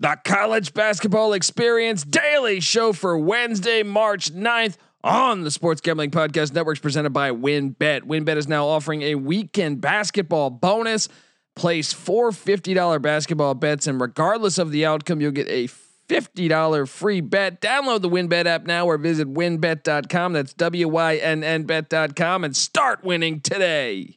The college basketball experience daily show for Wednesday, March 9th on the Sports Gambling Podcast Networks presented by WynnBET. WynnBET is now offering a weekend basketball bonus. Place four $50 basketball bets, and regardless of the outcome, you'll get a $50 free bet. Download the WynnBET app now or visit wynnbet.com. That's W Y N N bet.com and start winning today.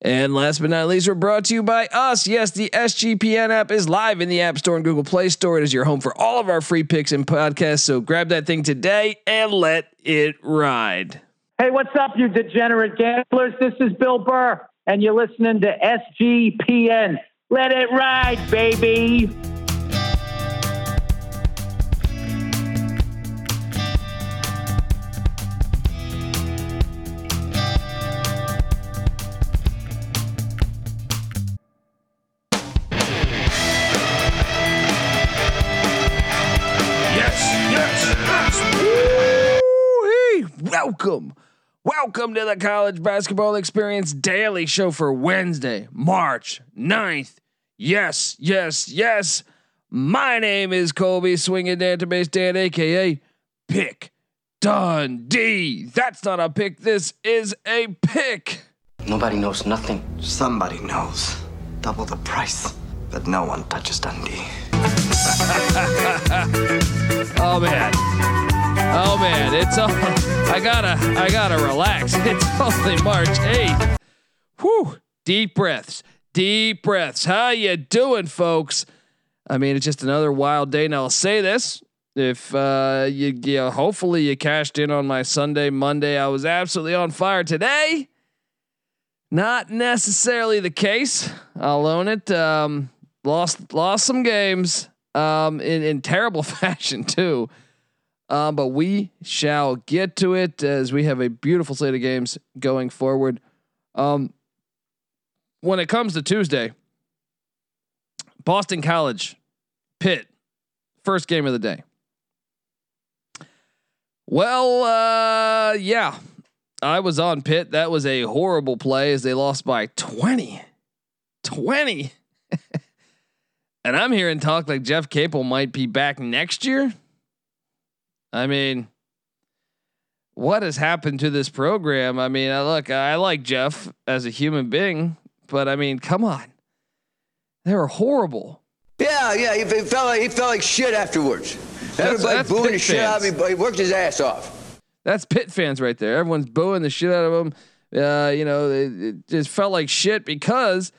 And last but not least, we're brought to you by us. Yes, the SGPN app is live in the App Store and Google Play Store. It is your home for all of our free picks and podcasts. So grab that thing today and let it ride. Hey, what's up, you degenerate gamblers? This is Bill Burr, and you're listening to SGPN. Let it ride, baby. Welcome. Welcome to the College Basketball Experience Daily Show for Wednesday, March 9th. Yes, yes, yes. My name is Colby Swinging Database Dan, aka Pick Dundee. That's not a pick, this is a pick. Nobody knows nothing. Somebody knows. Double the price, but no one touches Dundee. oh man. It's all, I gotta I gotta relax. It's only March 8th. Whew. Deep breaths. Deep breaths. How you doing, folks? I mean, it's just another wild day. Now I'll say this. If uh you, you hopefully you cashed in on my Sunday, Monday. I was absolutely on fire today. Not necessarily the case. I'll own it. Um lost lost some games um in, in terrible fashion too. Um, but we shall get to it as we have a beautiful slate of games going forward. Um, when it comes to Tuesday, Boston College, Pitt, first game of the day. Well, uh, yeah, I was on Pitt. That was a horrible play as they lost by 20. 20. and I'm hearing talk like Jeff Capel might be back next year. I mean, what has happened to this program? I mean, I look, I like Jeff as a human being, but I mean, come on, they were horrible. Yeah, yeah, he, he felt like he felt like shit afterwards. Everybody that's booing the shit out of him. But he worked his ass off. That's Pitt fans right there. Everyone's booing the shit out of him. Uh, you know, it, it just felt like shit because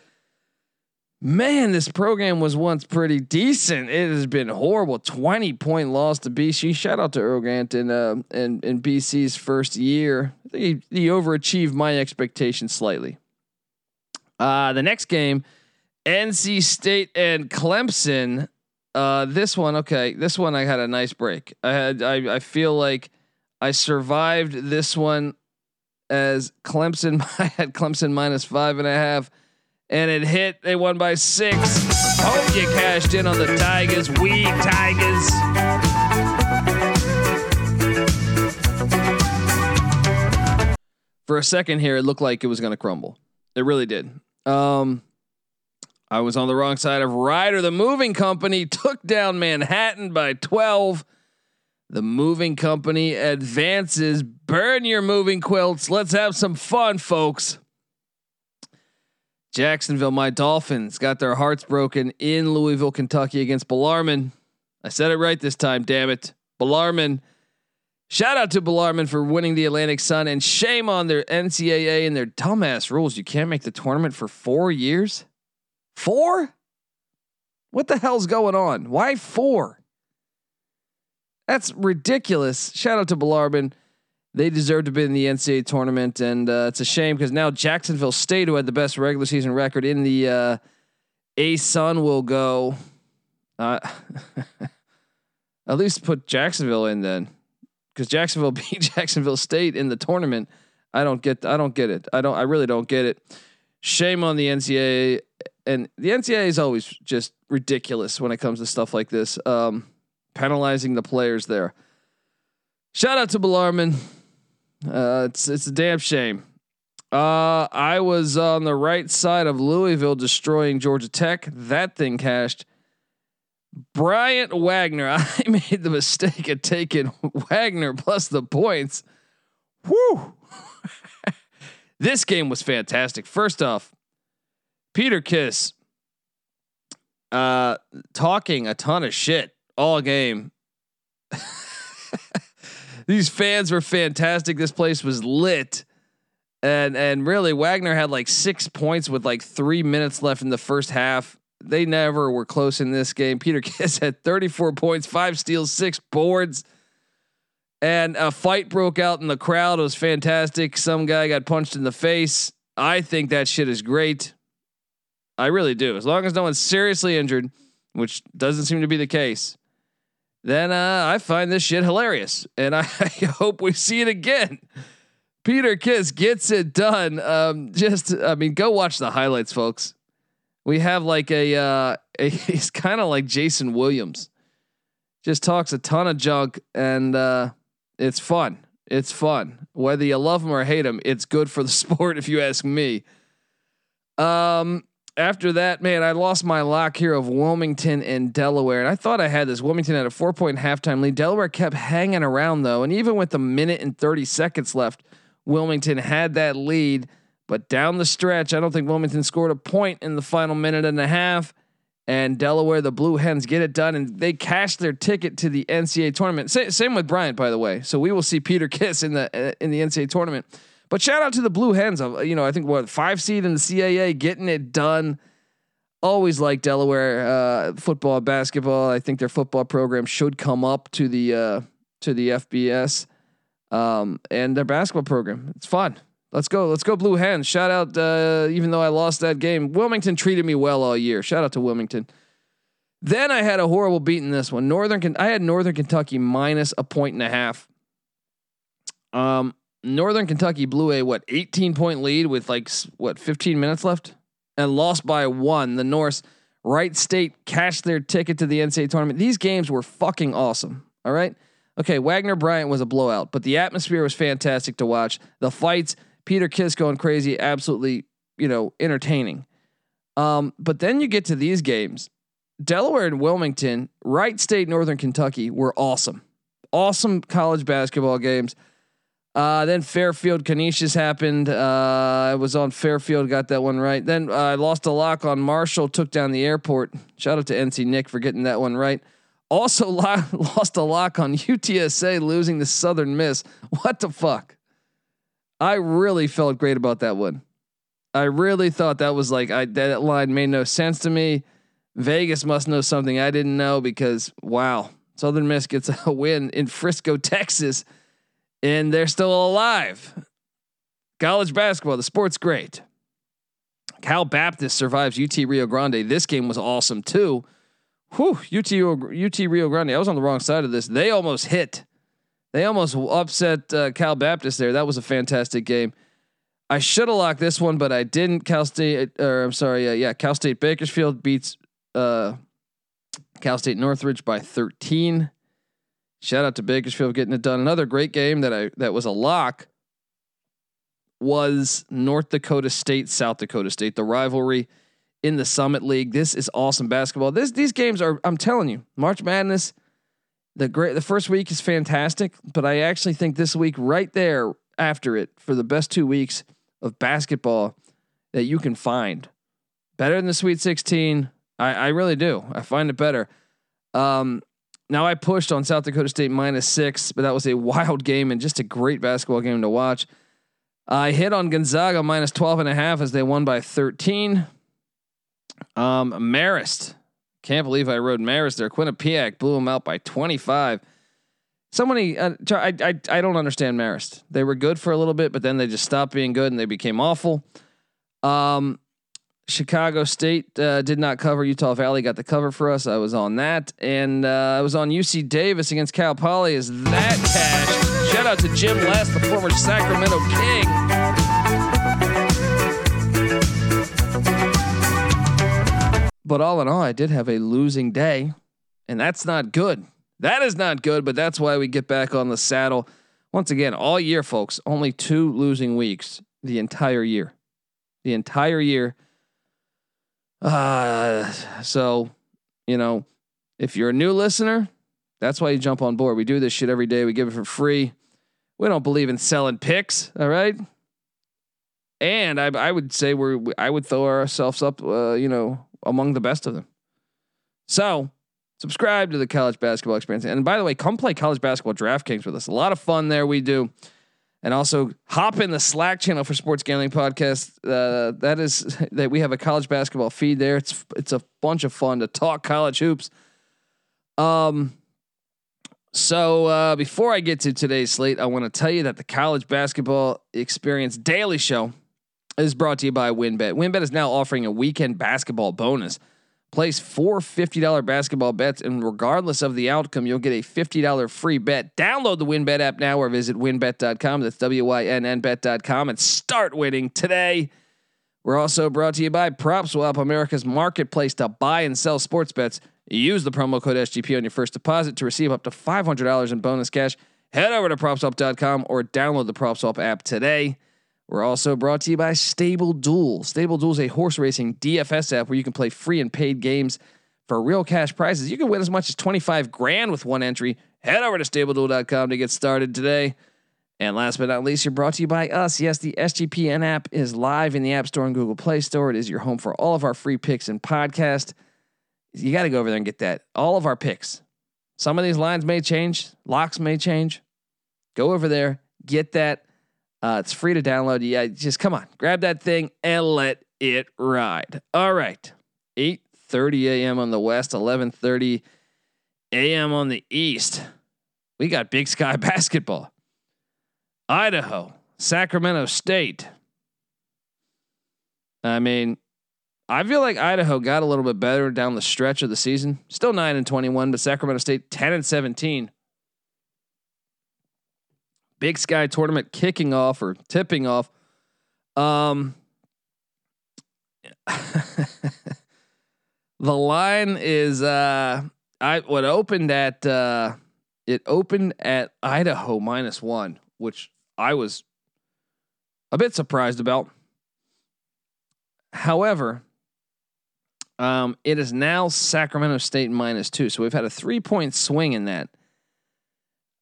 Man, this program was once pretty decent. It has been horrible. Twenty point loss to BC. Shout out to Earl Grant in uh, in, in BC's first year. I think he, he overachieved my expectations slightly. Uh, the next game, NC State and Clemson. Uh, this one, okay, this one I had a nice break. I had I I feel like I survived this one as Clemson. I had Clemson minus five and a half and it hit. They won by six. Hope you cashed in on the Tigers. We Tigers. For a second here, it looked like it was going to crumble. It really did. Um, I was on the wrong side of Rider. The moving company took down Manhattan by 12. The moving company advances. Burn your moving quilts. Let's have some fun, folks. Jacksonville, my Dolphins got their hearts broken in Louisville, Kentucky against Bellarmine. I said it right this time, damn it. Bellarmine. Shout out to Bellarmine for winning the Atlantic Sun and shame on their NCAA and their dumbass rules. You can't make the tournament for four years? Four? What the hell's going on? Why four? That's ridiculous. Shout out to Bellarmine they deserve to be in the NCAA tournament, and uh, it's a shame because now Jacksonville State, who had the best regular season record in the uh, ASUN, will go. Uh, At least put Jacksonville in then, because Jacksonville beat Jacksonville State in the tournament. I don't get. I don't get it. I don't. I really don't get it. Shame on the NCAA, and the NCAA is always just ridiculous when it comes to stuff like this. Um, penalizing the players there. Shout out to Bellarmine. Uh, it's it's a damn shame. Uh, I was on the right side of Louisville destroying Georgia Tech. That thing cashed. Bryant Wagner. I made the mistake of taking Wagner plus the points. Whoo! this game was fantastic. First off, Peter Kiss uh talking a ton of shit all game. These fans were fantastic. This place was lit. And and really Wagner had like 6 points with like 3 minutes left in the first half they never were close in this game. Peter Kiss had 34 points, five steals, six boards. And a fight broke out in the crowd. It was fantastic. Some guy got punched in the face. I think that shit is great. I really do. As long as no one's seriously injured, which doesn't seem to be the case, then uh, I find this shit hilarious. And I, I hope we see it again. Peter Kiss gets it done. Um, just, I mean, go watch the highlights, folks. We have like a, uh, a he's kind of like Jason Williams, just talks a ton of junk, and uh, it's fun. It's fun. Whether you love him or hate him, it's good for the sport, if you ask me. Um, after that, man, I lost my lock here of Wilmington and Delaware, and I thought I had this. Wilmington had a four point halftime lead. Delaware kept hanging around though, and even with a minute and thirty seconds left, Wilmington had that lead. But down the stretch, I don't think Wilmington scored a point in the final minute and a half. And Delaware, the Blue Hens, get it done, and they cash their ticket to the NCAA tournament. same with Bryant, by the way. So we will see Peter Kiss in the uh, in the NCAA tournament. But shout out to the Blue Hens of you know I think what five seed in the CAA, getting it done. Always like Delaware uh, football, basketball. I think their football program should come up to the uh, to the FBS um, and their basketball program. It's fun. Let's go. Let's go Blue Hens. Shout out uh, even though I lost that game. Wilmington treated me well all year. Shout out to Wilmington. Then I had a horrible beat in this one. Northern I had Northern Kentucky minus a point and a half. Um Northern Kentucky blew a what 18 point lead with like what 15 minutes left and lost by 1. The Norse Wright State cashed their ticket to the NCAA tournament. These games were fucking awesome. All right? Okay, Wagner Bryant was a blowout, but the atmosphere was fantastic to watch. The fights Peter Kiss going crazy, absolutely, you know, entertaining. Um, but then you get to these games. Delaware and Wilmington, Wright State, Northern Kentucky were awesome. Awesome college basketball games. Uh, then Fairfield Canisius happened. Uh, I was on Fairfield, got that one right. Then uh, I lost a lock on Marshall, took down the airport. Shout out to NC Nick for getting that one right. Also lo- lost a lock on UTSA losing the Southern Miss. What the fuck? I really felt great about that one. I really thought that was like I that line made no sense to me. Vegas must know something I didn't know because wow, Southern Miss gets a win in Frisco, Texas, and they're still alive. College basketball, the sport's great. Cal Baptist survives UT Rio Grande. This game was awesome too. Whew, UT UT Rio Grande. I was on the wrong side of this. They almost hit. They almost upset uh, Cal Baptist there. That was a fantastic game. I should have locked this one, but I didn't. Cal State, or I'm sorry, uh, yeah, Cal State Bakersfield beats uh, Cal State Northridge by 13. Shout out to Bakersfield getting it done. Another great game that I that was a lock was North Dakota State South Dakota State the rivalry in the Summit League. This is awesome basketball. This these games are I'm telling you March Madness the great the first week is fantastic, but I actually think this week right there after it for the best two weeks of basketball that you can find. Better than the Sweet 16. I, I really do. I find it better. Um, now I pushed on South Dakota State minus six, but that was a wild game and just a great basketball game to watch. I hit on Gonzaga minus 12 and a half as they won by 13. Um, Marist can't believe I rode Marist there. Quinnipiac blew him out by 25. Somebody, uh, I, I, I don't understand Marist. They were good for a little bit, but then they just stopped being good and they became awful. Um, Chicago State uh, did not cover. Utah Valley got the cover for us. I was on that, and uh, I was on UC Davis against Cal Poly. Is that cash? Shout out to Jim Les, the former Sacramento King. But all in all, I did have a losing day, and that's not good. That is not good, but that's why we get back on the saddle. Once again, all year, folks, only two losing weeks the entire year. The entire year. Uh, so, you know, if you're a new listener, that's why you jump on board. We do this shit every day. We give it for free. We don't believe in selling picks. All right. And I, I would say we're, I would throw ourselves up, uh, you know, among the best of them. So subscribe to the college basketball experience. And by the way, come play college basketball DraftKings with us. A lot of fun there we do and also hop in the Slack channel for Sports Gambling Podcast. Uh, that is that we have a college basketball feed there. It's it's a bunch of fun to talk college hoops. Um. So uh, before I get to today's slate, I want to tell you that the College Basketball Experience Daily Show is brought to you by WynnBET. WynnBET is now offering a weekend basketball bonus. Place four $50 basketball bets, and regardless of the outcome, you'll get a $50 free bet. Download the WynnBET app now or visit wynnbet.com. That's W Y N N bet.com and start winning today. We're also brought to you by PropSwap, America's marketplace to buy and sell sports bets. Use the promo code SGP on your first deposit to receive up to $500 in bonus cash. Head over to propswap.com or download the PropSwap app today. We're also brought to you by Stable Duel. Stable Duel is a horse racing DFS app where you can play free and paid games for real cash prizes. You can win as much as 25 grand with one entry. Head over to stableduel.com to get started today. And last but not least, you're brought to you by us. Yes, the SGPN app is live in the App Store and Google Play Store. It is your home for all of our free picks and podcast. You got to go over there and get that. All of our picks. Some of these lines may change, locks may change. Go over there, get that uh, it's free to download. Yeah, just come on, grab that thing and let it ride. All right, eight thirty a.m. on the west, eleven thirty a.m. on the east. We got Big Sky basketball. Idaho, Sacramento State. I mean, I feel like Idaho got a little bit better down the stretch of the season. Still nine and twenty-one, but Sacramento State ten and seventeen. Big Sky tournament kicking off or tipping off. Um, the line is uh, I what opened at uh, it opened at Idaho minus one, which I was a bit surprised about. However, um, it is now Sacramento State minus two, so we've had a three point swing in that.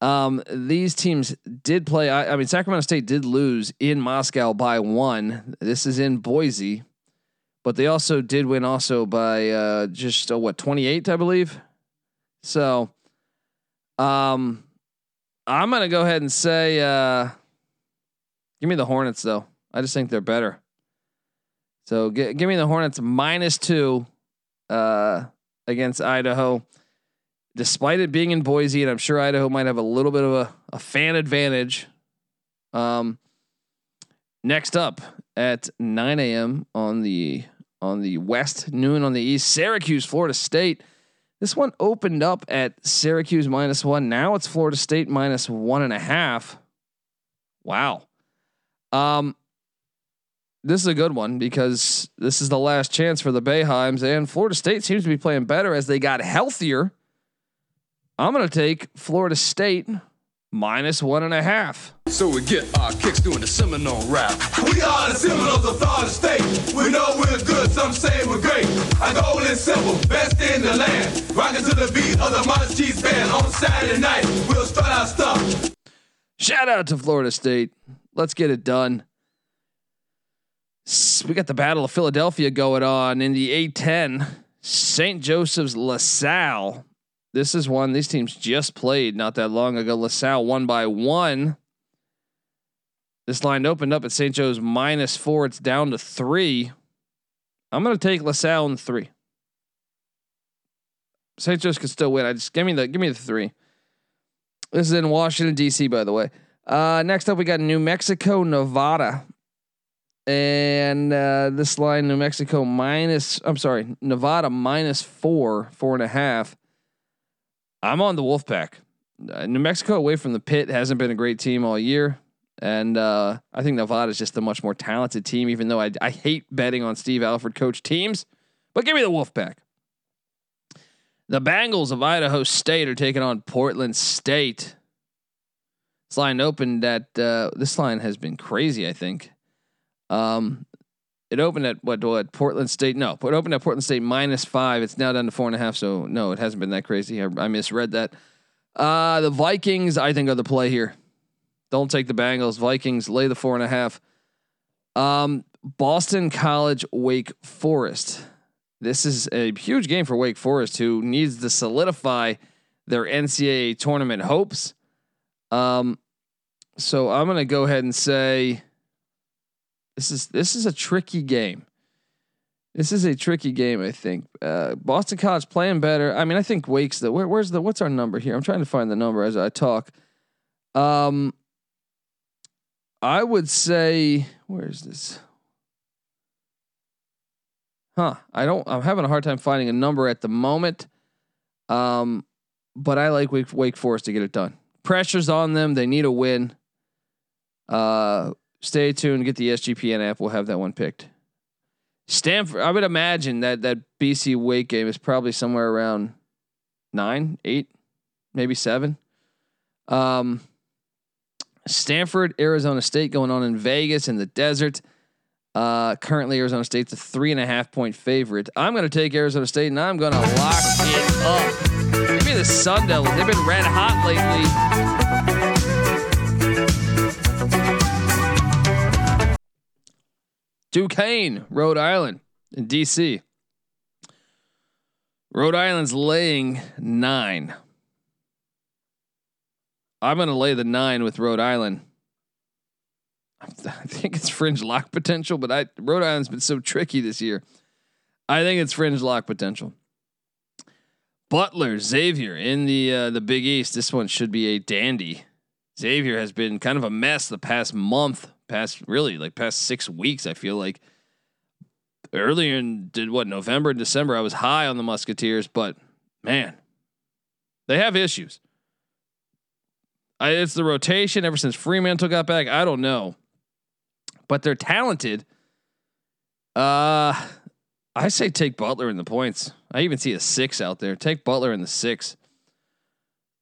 Um, these teams did play. I, I, mean, Sacramento State did lose in Moscow by one. This is in Boise, but they also did win also by uh, just uh, what twenty eight, I believe. So, um, I'm gonna go ahead and say, uh, give me the Hornets though. I just think they're better. So g- give me the Hornets minus two uh, against Idaho despite it being in Boise, and I'm sure Idaho might have a little bit of a, a fan advantage. Um, next up at 9 a.m. on the on the west, noon on the east, Syracuse, Florida State. This one opened up at Syracuse minus one. Now it's Florida State minus one and a half. Wow. Um, this is a good one because this is the last chance for the Boeheims, and Florida State seems to be playing better as they got healthier. I'm going to take Florida State minus one and a half. So we get our kicks doing the Seminole rap. We are the Seminoles of Florida State. We know we're good, some say we're great. Our goal is simple, best in the land. Rocking to the beat of the Marching Chiefs Band on Saturday night. We'll start our stuff. Shout out to Florida State. Let's get it done. We got the Battle of Philadelphia going on in the A10. St. Joseph's LaSalle this is won these teams just played not that long ago. LaSalle one by one. This line opened up at St. Joe's minus four. It's down to three. I'm to take LaSalle in three. St. Joe's could still win. I just give me the give me the three. This is in Washington D.C. By the way. Uh, next up, we got New Mexico, Nevada. and uh, this line, New Mexico minus. I'm sorry, Nevada minus four, four and a half. I'm on the Wolfpack. Uh, New Mexico away from the pit hasn't been a great team all year. And uh, I think Nevada is just a much more talented team, even though I, I hate betting on Steve Alford coach teams. But give me the Wolfpack. The Bengals of Idaho State are taking on Portland State. This line opened at uh, this line has been crazy. I think. Um, it opened at what? What? Portland State? No, it opened at Portland State minus five. It's now down to four and a half. So no, it hasn't been that crazy. I, I misread that. Uh, the Vikings, I think, are the play here. Don't take the Bengals. Vikings lay the four and a half. Um, Boston College, Wake Forest. This is a huge game for Wake Forest, who needs to solidify their NCAA tournament hopes. Um, so I'm going to go ahead and say this is this is a tricky game. This is a tricky game, I think. Uh, Boston College playing better. I mean, I think Wake's the where, where's the what's our number here? I'm trying to find the number as I talk. Um, I would say where is this? Huh? I don't. I'm having a hard time finding a number at the moment. Um, but I like Wake Wake Forest to get it done. Pressure's on them. They need a win. Uh, stay tuned. Get the SGPN app. We'll have that one picked. Stanford. I would imagine that that BC Wake game is probably somewhere around nine, eight, maybe seven. Um, Stanford, Arizona State going on in Vegas in the desert. Uh, currently, Arizona State's a three and a half point favorite. I'm going to take Arizona State and I'm going to lock it up. Give me the Sun Devils. They've been red hot lately. Duquesne, Rhode Island, in DC. Rhode Island's laying nine. I'm going to lay the nine with Rhode Island. I think it's fringe lock potential, but I Rhode Island's been so tricky this year. I think it's fringe lock potential. Butler, Xavier in the uh, the Big East. This one should be a dandy. Xavier has been kind of a mess the past month, past really like past six weeks. I feel like earlier in did what November and December I was high on the Musketeers, but man, they have issues. I, it's the rotation ever since Freemantle got back. I don't know, but they're talented. Uh, I say take Butler in the points. I even see a six out there. Take Butler in the six.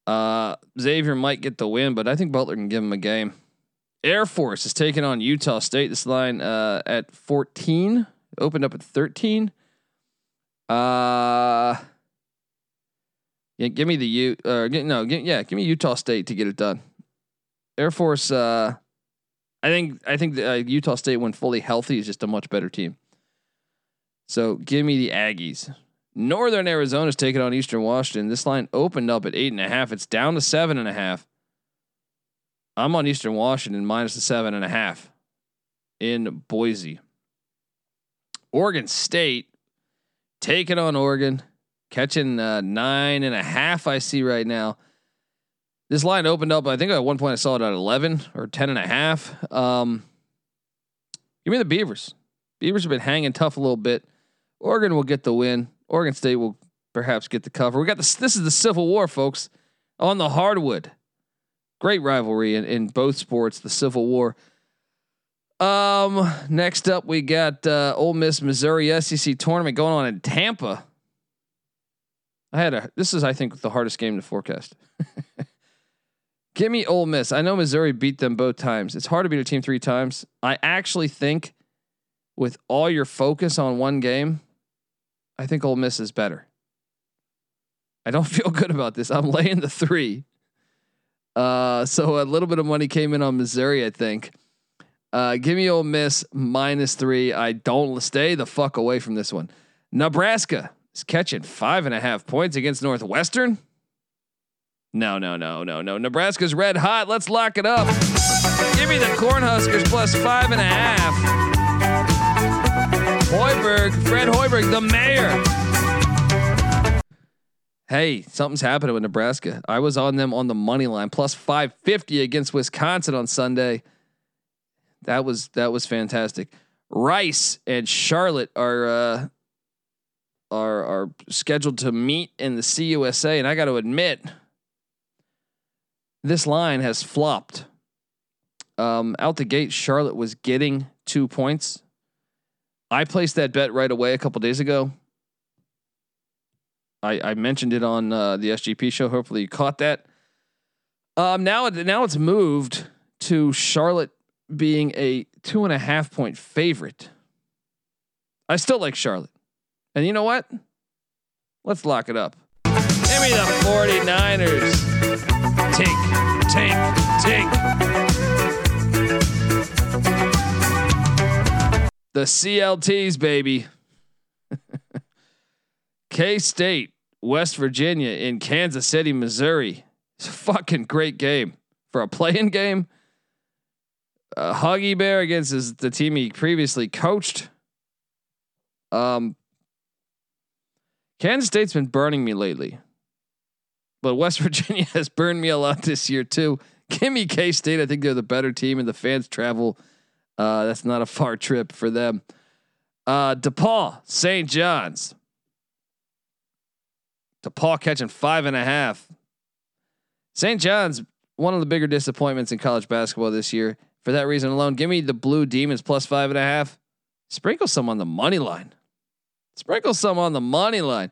Uh, Xavier might get the win, but I think Butler can give him a game. Air Force is taking on Utah State. This line uh, at 14 opened up at 13. Uh, yeah, give me the U. Uh, no, yeah, give me Utah State to get it done. Air Force. Uh, I think I think the, uh, Utah State, when fully healthy, is just a much better team. So give me the Aggies. Northern Arizona is taking on Eastern Washington. This line opened up at eight and a half. It's down to seven and a half. I'm on Eastern Washington minus the seven and a half in Boise. Oregon State taking on Oregon, catching uh, nine and a half. I see right now. This line opened up. I think at one point I saw it at eleven or ten and a half. Um, give me the Beavers. Beavers have been hanging tough a little bit. Oregon will get the win. Oregon State will perhaps get the cover. We got this. This is the Civil War, folks, on the hardwood. Great rivalry in, in both sports. The Civil War. Um, next up we got uh, Ole Miss Missouri SEC tournament going on in Tampa. I had a. This is I think the hardest game to forecast. Give me Ole Miss. I know Missouri beat them both times. It's hard to beat a team three times. I actually think, with all your focus on one game, I think Ole Miss is better. I don't feel good about this. I'm laying the three. Uh, so a little bit of money came in on Missouri, I think. Uh, give me Ole Miss minus three. I don't stay the fuck away from this one. Nebraska is catching five and a half points against Northwestern. No, no, no, no, no. Nebraska's red hot. Let's lock it up. Give me the Cornhuskers plus five and a half. Hoiberg, Fred Hoiberg, the mayor. Hey, something's happening with Nebraska. I was on them on the money line plus 550 against Wisconsin on Sunday. That was that was fantastic. Rice and Charlotte are uh, are are scheduled to meet in the CUSA, and I got to admit, this line has flopped. Um, out the gate, Charlotte was getting two points. I placed that bet right away a couple days ago. I, I mentioned it on uh, the SGP show. Hopefully, you caught that. Um, now, now it's moved to Charlotte being a two and a half point favorite. I still like Charlotte. And you know what? Let's lock it up. Give me the 49ers. Tink, tink, tink. The CLTs, baby. K State, West Virginia in Kansas City, Missouri. It's a fucking great game for a playing game. Uh, Huggy Bear against his, the team he previously coached. Um, Kansas State's been burning me lately, but West Virginia has burned me a lot this year too. Give me K State. I think they're the better team, and the fans travel. Uh, that's not a far trip for them. Uh, DePaul, St. John's. DePaul catching five and a half. St. John's, one of the bigger disappointments in college basketball this year. For that reason alone, give me the Blue Demons plus five and a half. Sprinkle some on the money line. Sprinkle some on the money line.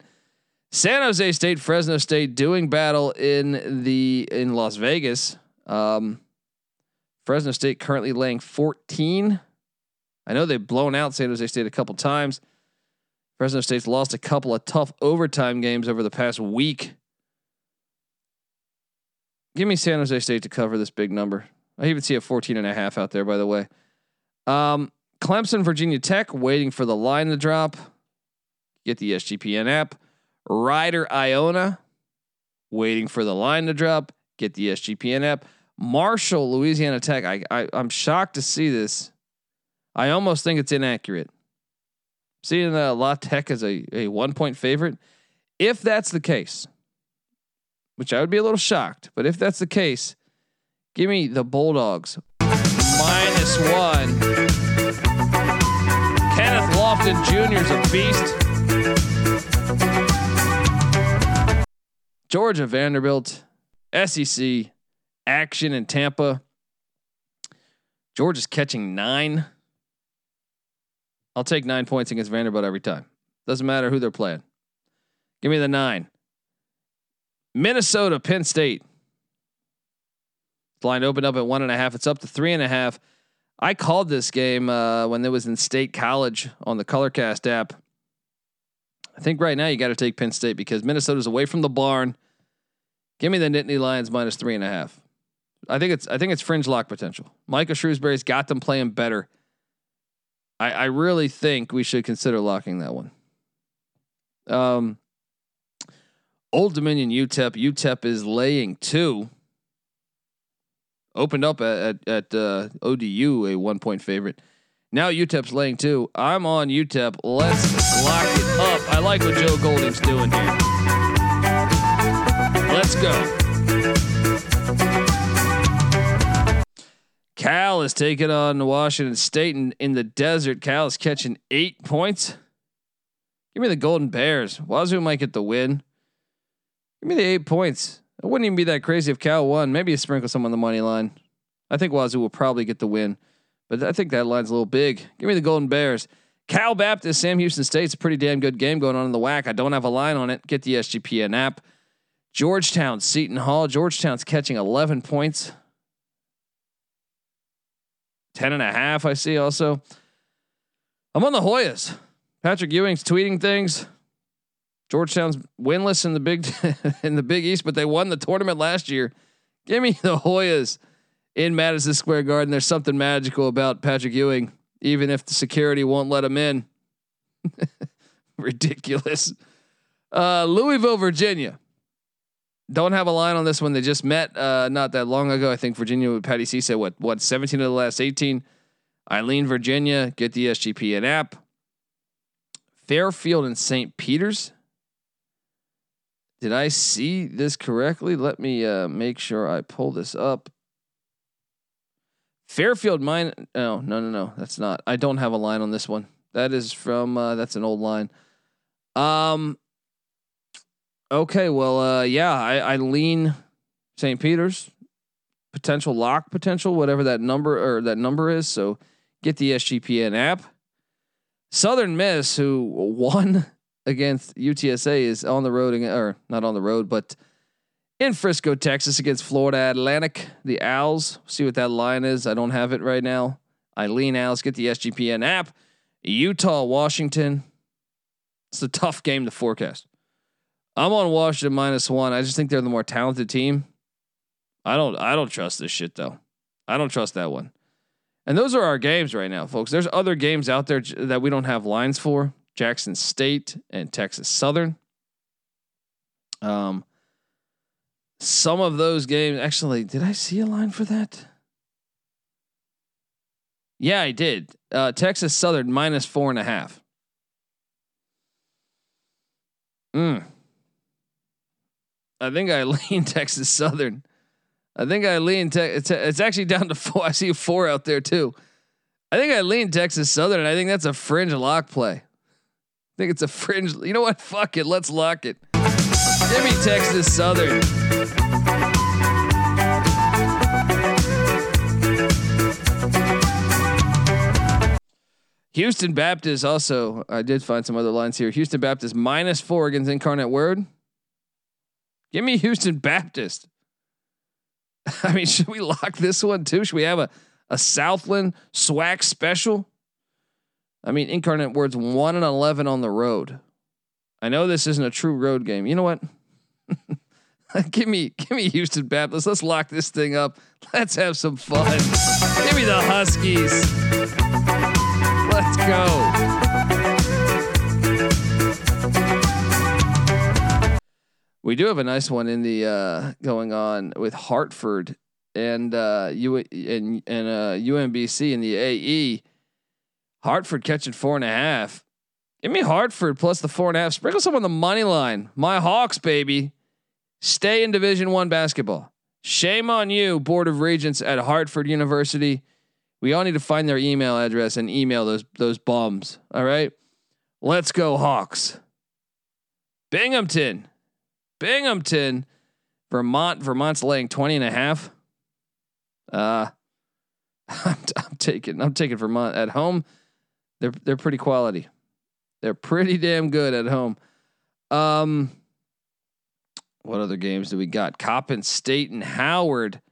San Jose State, Fresno State doing battle in the in Las Vegas. Um, Fresno State currently laying 14. I know they've blown out San Jose State a couple times. Fresno State's lost a couple of tough overtime games over the past week. Give me San Jose State to cover this big number. I even see a 14 and a half out there, by the way. Um, Clemson, Virginia Tech, waiting for the line to drop. Get the SGPN app. Rider, Iona, waiting for the line to drop. Get the SGPN app. Marshall, Louisiana Tech. I, I I'm shocked to see this. I almost think it's inaccurate. Seeing uh, La Tech as a, a one point favorite. If that's the case, which I would be a little shocked, but if that's the case, give me the Bulldogs minus one. Kenneth Lofton Jr. is a beast. Georgia Vanderbilt, SEC action in Tampa. Georgia's catching nine. I'll take nine points against Vanderbilt every time. Doesn't matter who they're playing. Give me the nine. Minnesota, Penn State. Line opened up at one and a half. It's up to three and a half. I called this game uh, when it was in State College on the Colorcast app. I think right now you got to take Penn State because Minnesota's away from the barn. Give me the Nittany Lions minus three and a half. I think it's I think it's fringe lock potential. Micah Shrewsberry's got them playing better. I, I really think we should consider locking that one. Um, Old Dominion UTEP. UTEP is laying two. Opened up at at, at uh, ODU a one point favorite. Now UTEP's laying two. I'm on UTEP. Let's lock it up. I like what Joe Golding's doing here. Let's go. Cal is taking on Washington State in, in the desert. Cal is catching eight points. Give me the Golden Bears. Wazoo might get the win. Give me the eight points. It wouldn't even be that crazy if Cal won. Maybe a sprinkle some on the money line. I think Wazoo will probably get the win, but I think that line's a little big. Give me the Golden Bears. Cal Baptist, Sam Houston State's a pretty damn good game going on in the WAC. I don't have a line on it. Get the SGPN app. Georgetown, Seton Hall. Georgetown's catching 11 points. 10 and a half, I see also. I'm on the Hoyas. Patrick Ewing's tweeting things. Georgetown's winless in the big in the Big East, but they won the tournament last year. Give me the Hoyas in Madison Square Garden. There's something magical about Patrick Ewing, even if the security won't let him in. Ridiculous. Uh, Louisville, Virginia. Don't have a line on this one. They just met uh, not that long ago. I think Virginia with Patty C said what what 17 of the last 18. Eileen, Virginia, get the SGPN app. Fairfield and St. Peter's. Did I see this correctly? Let me uh, make sure I pull this up. Fairfield mine. No, no, no, no. That's not. I don't have a line on this one. That is from. Uh, that's an old line. Um. Okay. Well. Uh. Yeah. I. I lean St. Peter's potential lock potential, whatever that number or that number is. So get the SGPN app. Southern Miss, who won against UTSA, is on the road or not on the road, but in Frisco, Texas, against Florida Atlantic. The Owls. See what that line is. I don't have it right now. Eileen Owls. Get the SGPN app. Utah, Washington. It's a tough game to forecast. I'm on Washington minus one. I just think they're the more talented team. I don't. I don't trust this shit though. I don't trust that one. And those are our games right now, folks. There's other games out there that we don't have lines for. Jackson State and Texas Southern. Um, some of those games actually did I see a line for that? Yeah, I did. Uh, Texas Southern minus four and a half. Mm. I think I lean Texas Southern. I think I lean. Te- it's, it's actually down to four. I see four out there too. I think I lean Texas Southern, and I think that's a fringe lock play. I think it's a fringe. You know what? Fuck it. Let's lock it. Give me Texas Southern. Houston Baptist also. I did find some other lines here. Houston Baptist minus four against Incarnate Word. Give me Houston Baptist. I mean, should we lock this one too? Should we have a, a Southland SWAC special? I mean, Incarnate Word's one and eleven on the road. I know this isn't a true road game. You know what? give me, give me Houston Baptist. Let's lock this thing up. Let's have some fun. give me the Huskies. Let's go. We do have a nice one in the uh, going on with Hartford and uh, U and and uh, UMBC in the AE. Hartford catching four and a half. Give me Hartford plus the four and a half. Sprinkle some on the money line. My Hawks, baby. Stay in Division One basketball. Shame on you, Board of Regents at Hartford University. We all need to find their email address and email those those bums. All right. Let's go Hawks. Binghamton. Binghamton. Vermont. Vermont's laying 20 and a half. Uh I'm, I'm taking I'm taking Vermont at home. They're they're pretty quality. They're pretty damn good at home. Um what other games do we got? Coppin State and Howard.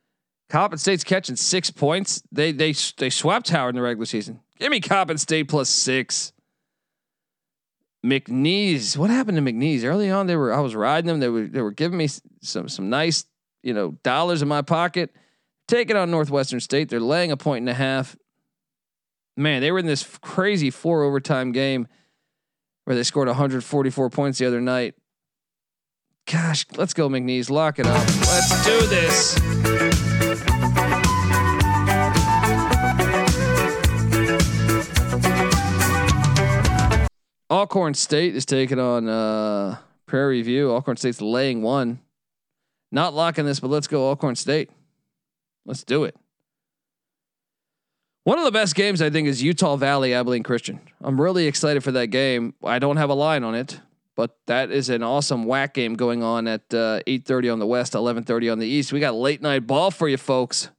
Coppin State's catching six points. They they they swept Howard in the regular season. Give me Coppin State plus six. McNeese, what happened to McNeese? Early on, they were I was riding them. They were they were giving me some some nice you know dollars in my pocket. Take it on Northwestern State. They're laying a point and a half. Man, they were in this crazy four overtime game where they scored 144 points the other night. Gosh, let's go McNeese. Lock it up. Let's do this. Alcorn State is taking on uh, Prairie View. Alcorn State's laying one. Not locking this, but let's go Alcorn State. Let's do it. One of the best games I think is Utah Valley Abilene Christian. I'm really excited for that game. I don't have a line on it, but that is an awesome WAC game going on at uh, 8:30 on the west, 11:30 on the east. We got late night ball for you folks.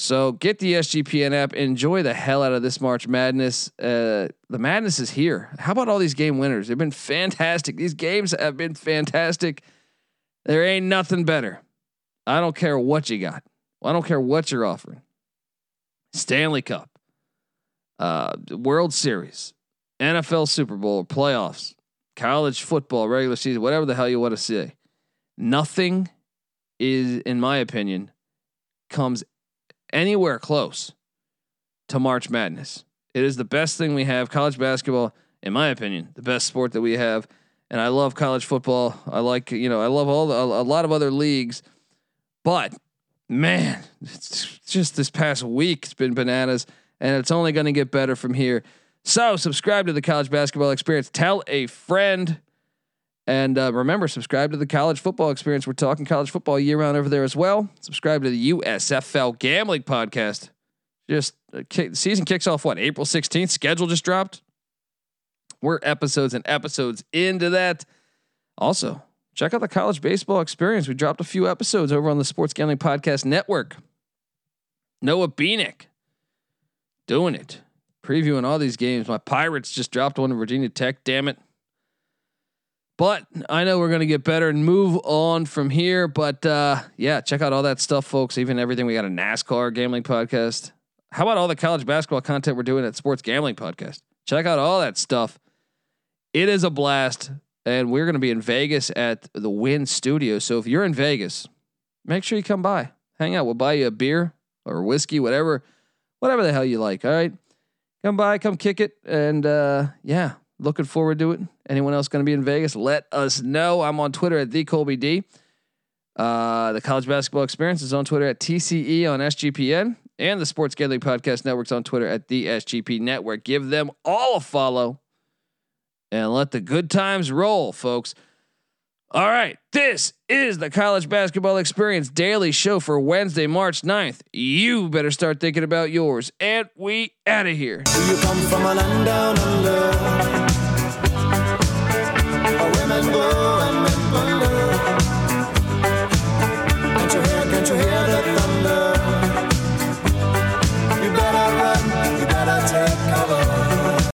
So get the SGPN app. Enjoy the hell out of this March Madness. Uh, the madness is here. How about all these game winners? They've been fantastic. These games have been fantastic. There ain't nothing better. I don't care what you got. I don't care what you're offering. Stanley Cup, uh, World Series, NFL Super Bowl, playoffs, college football, regular season, whatever the hell you want to say. Nothing is, in my opinion, comes anywhere close to March Madness. It is the best thing we have. College basketball, in my opinion, the best sport that we have. And I love college football. I like, you know, I love all the, a, lot of other leagues. But man, it's just this past week, it's been bananas. And it's only going to get better from here. So subscribe to the college basketball experience. Tell a friend. And uh, remember, subscribe to the college football experience. We're talking college football year round over there as well. Subscribe to the USFL Gambling Podcast. Just uh, season kicks off what April 16th. Schedule just dropped. We're episodes and episodes into that. Also, check out the college baseball experience. We dropped a few episodes over on the Sports Gambling Podcast Network. Noah Beanick doing it, previewing all these games. My Pirates just dropped one to Virginia Tech. Damn it. But I know we're gonna get better and move on from here. But uh, yeah, check out all that stuff, folks. Even everything we got a NASCAR gambling podcast. How about all the college basketball content we're doing at Sports Gambling Podcast? Check out all that stuff. It is a blast, and we're gonna be in Vegas at the Wynn Studio. So if you're in Vegas, make sure you come by, hang out. We'll buy you a beer or whiskey, whatever, whatever the hell you like. All right, come by, come kick it, and uh, yeah, looking forward to it. Anyone else going to be in Vegas? Let us know. I'm on Twitter at the Colby D. Uh, the college basketball experience is on Twitter at TCE on SGPN, and the Sports Gambling Podcast Network's on Twitter at the SGP Network. Give them all a follow, and let the good times roll, folks. All right, this is the college basketball experience daily show for Wednesday, March 9th. You better start thinking about yours, and we out of here and go and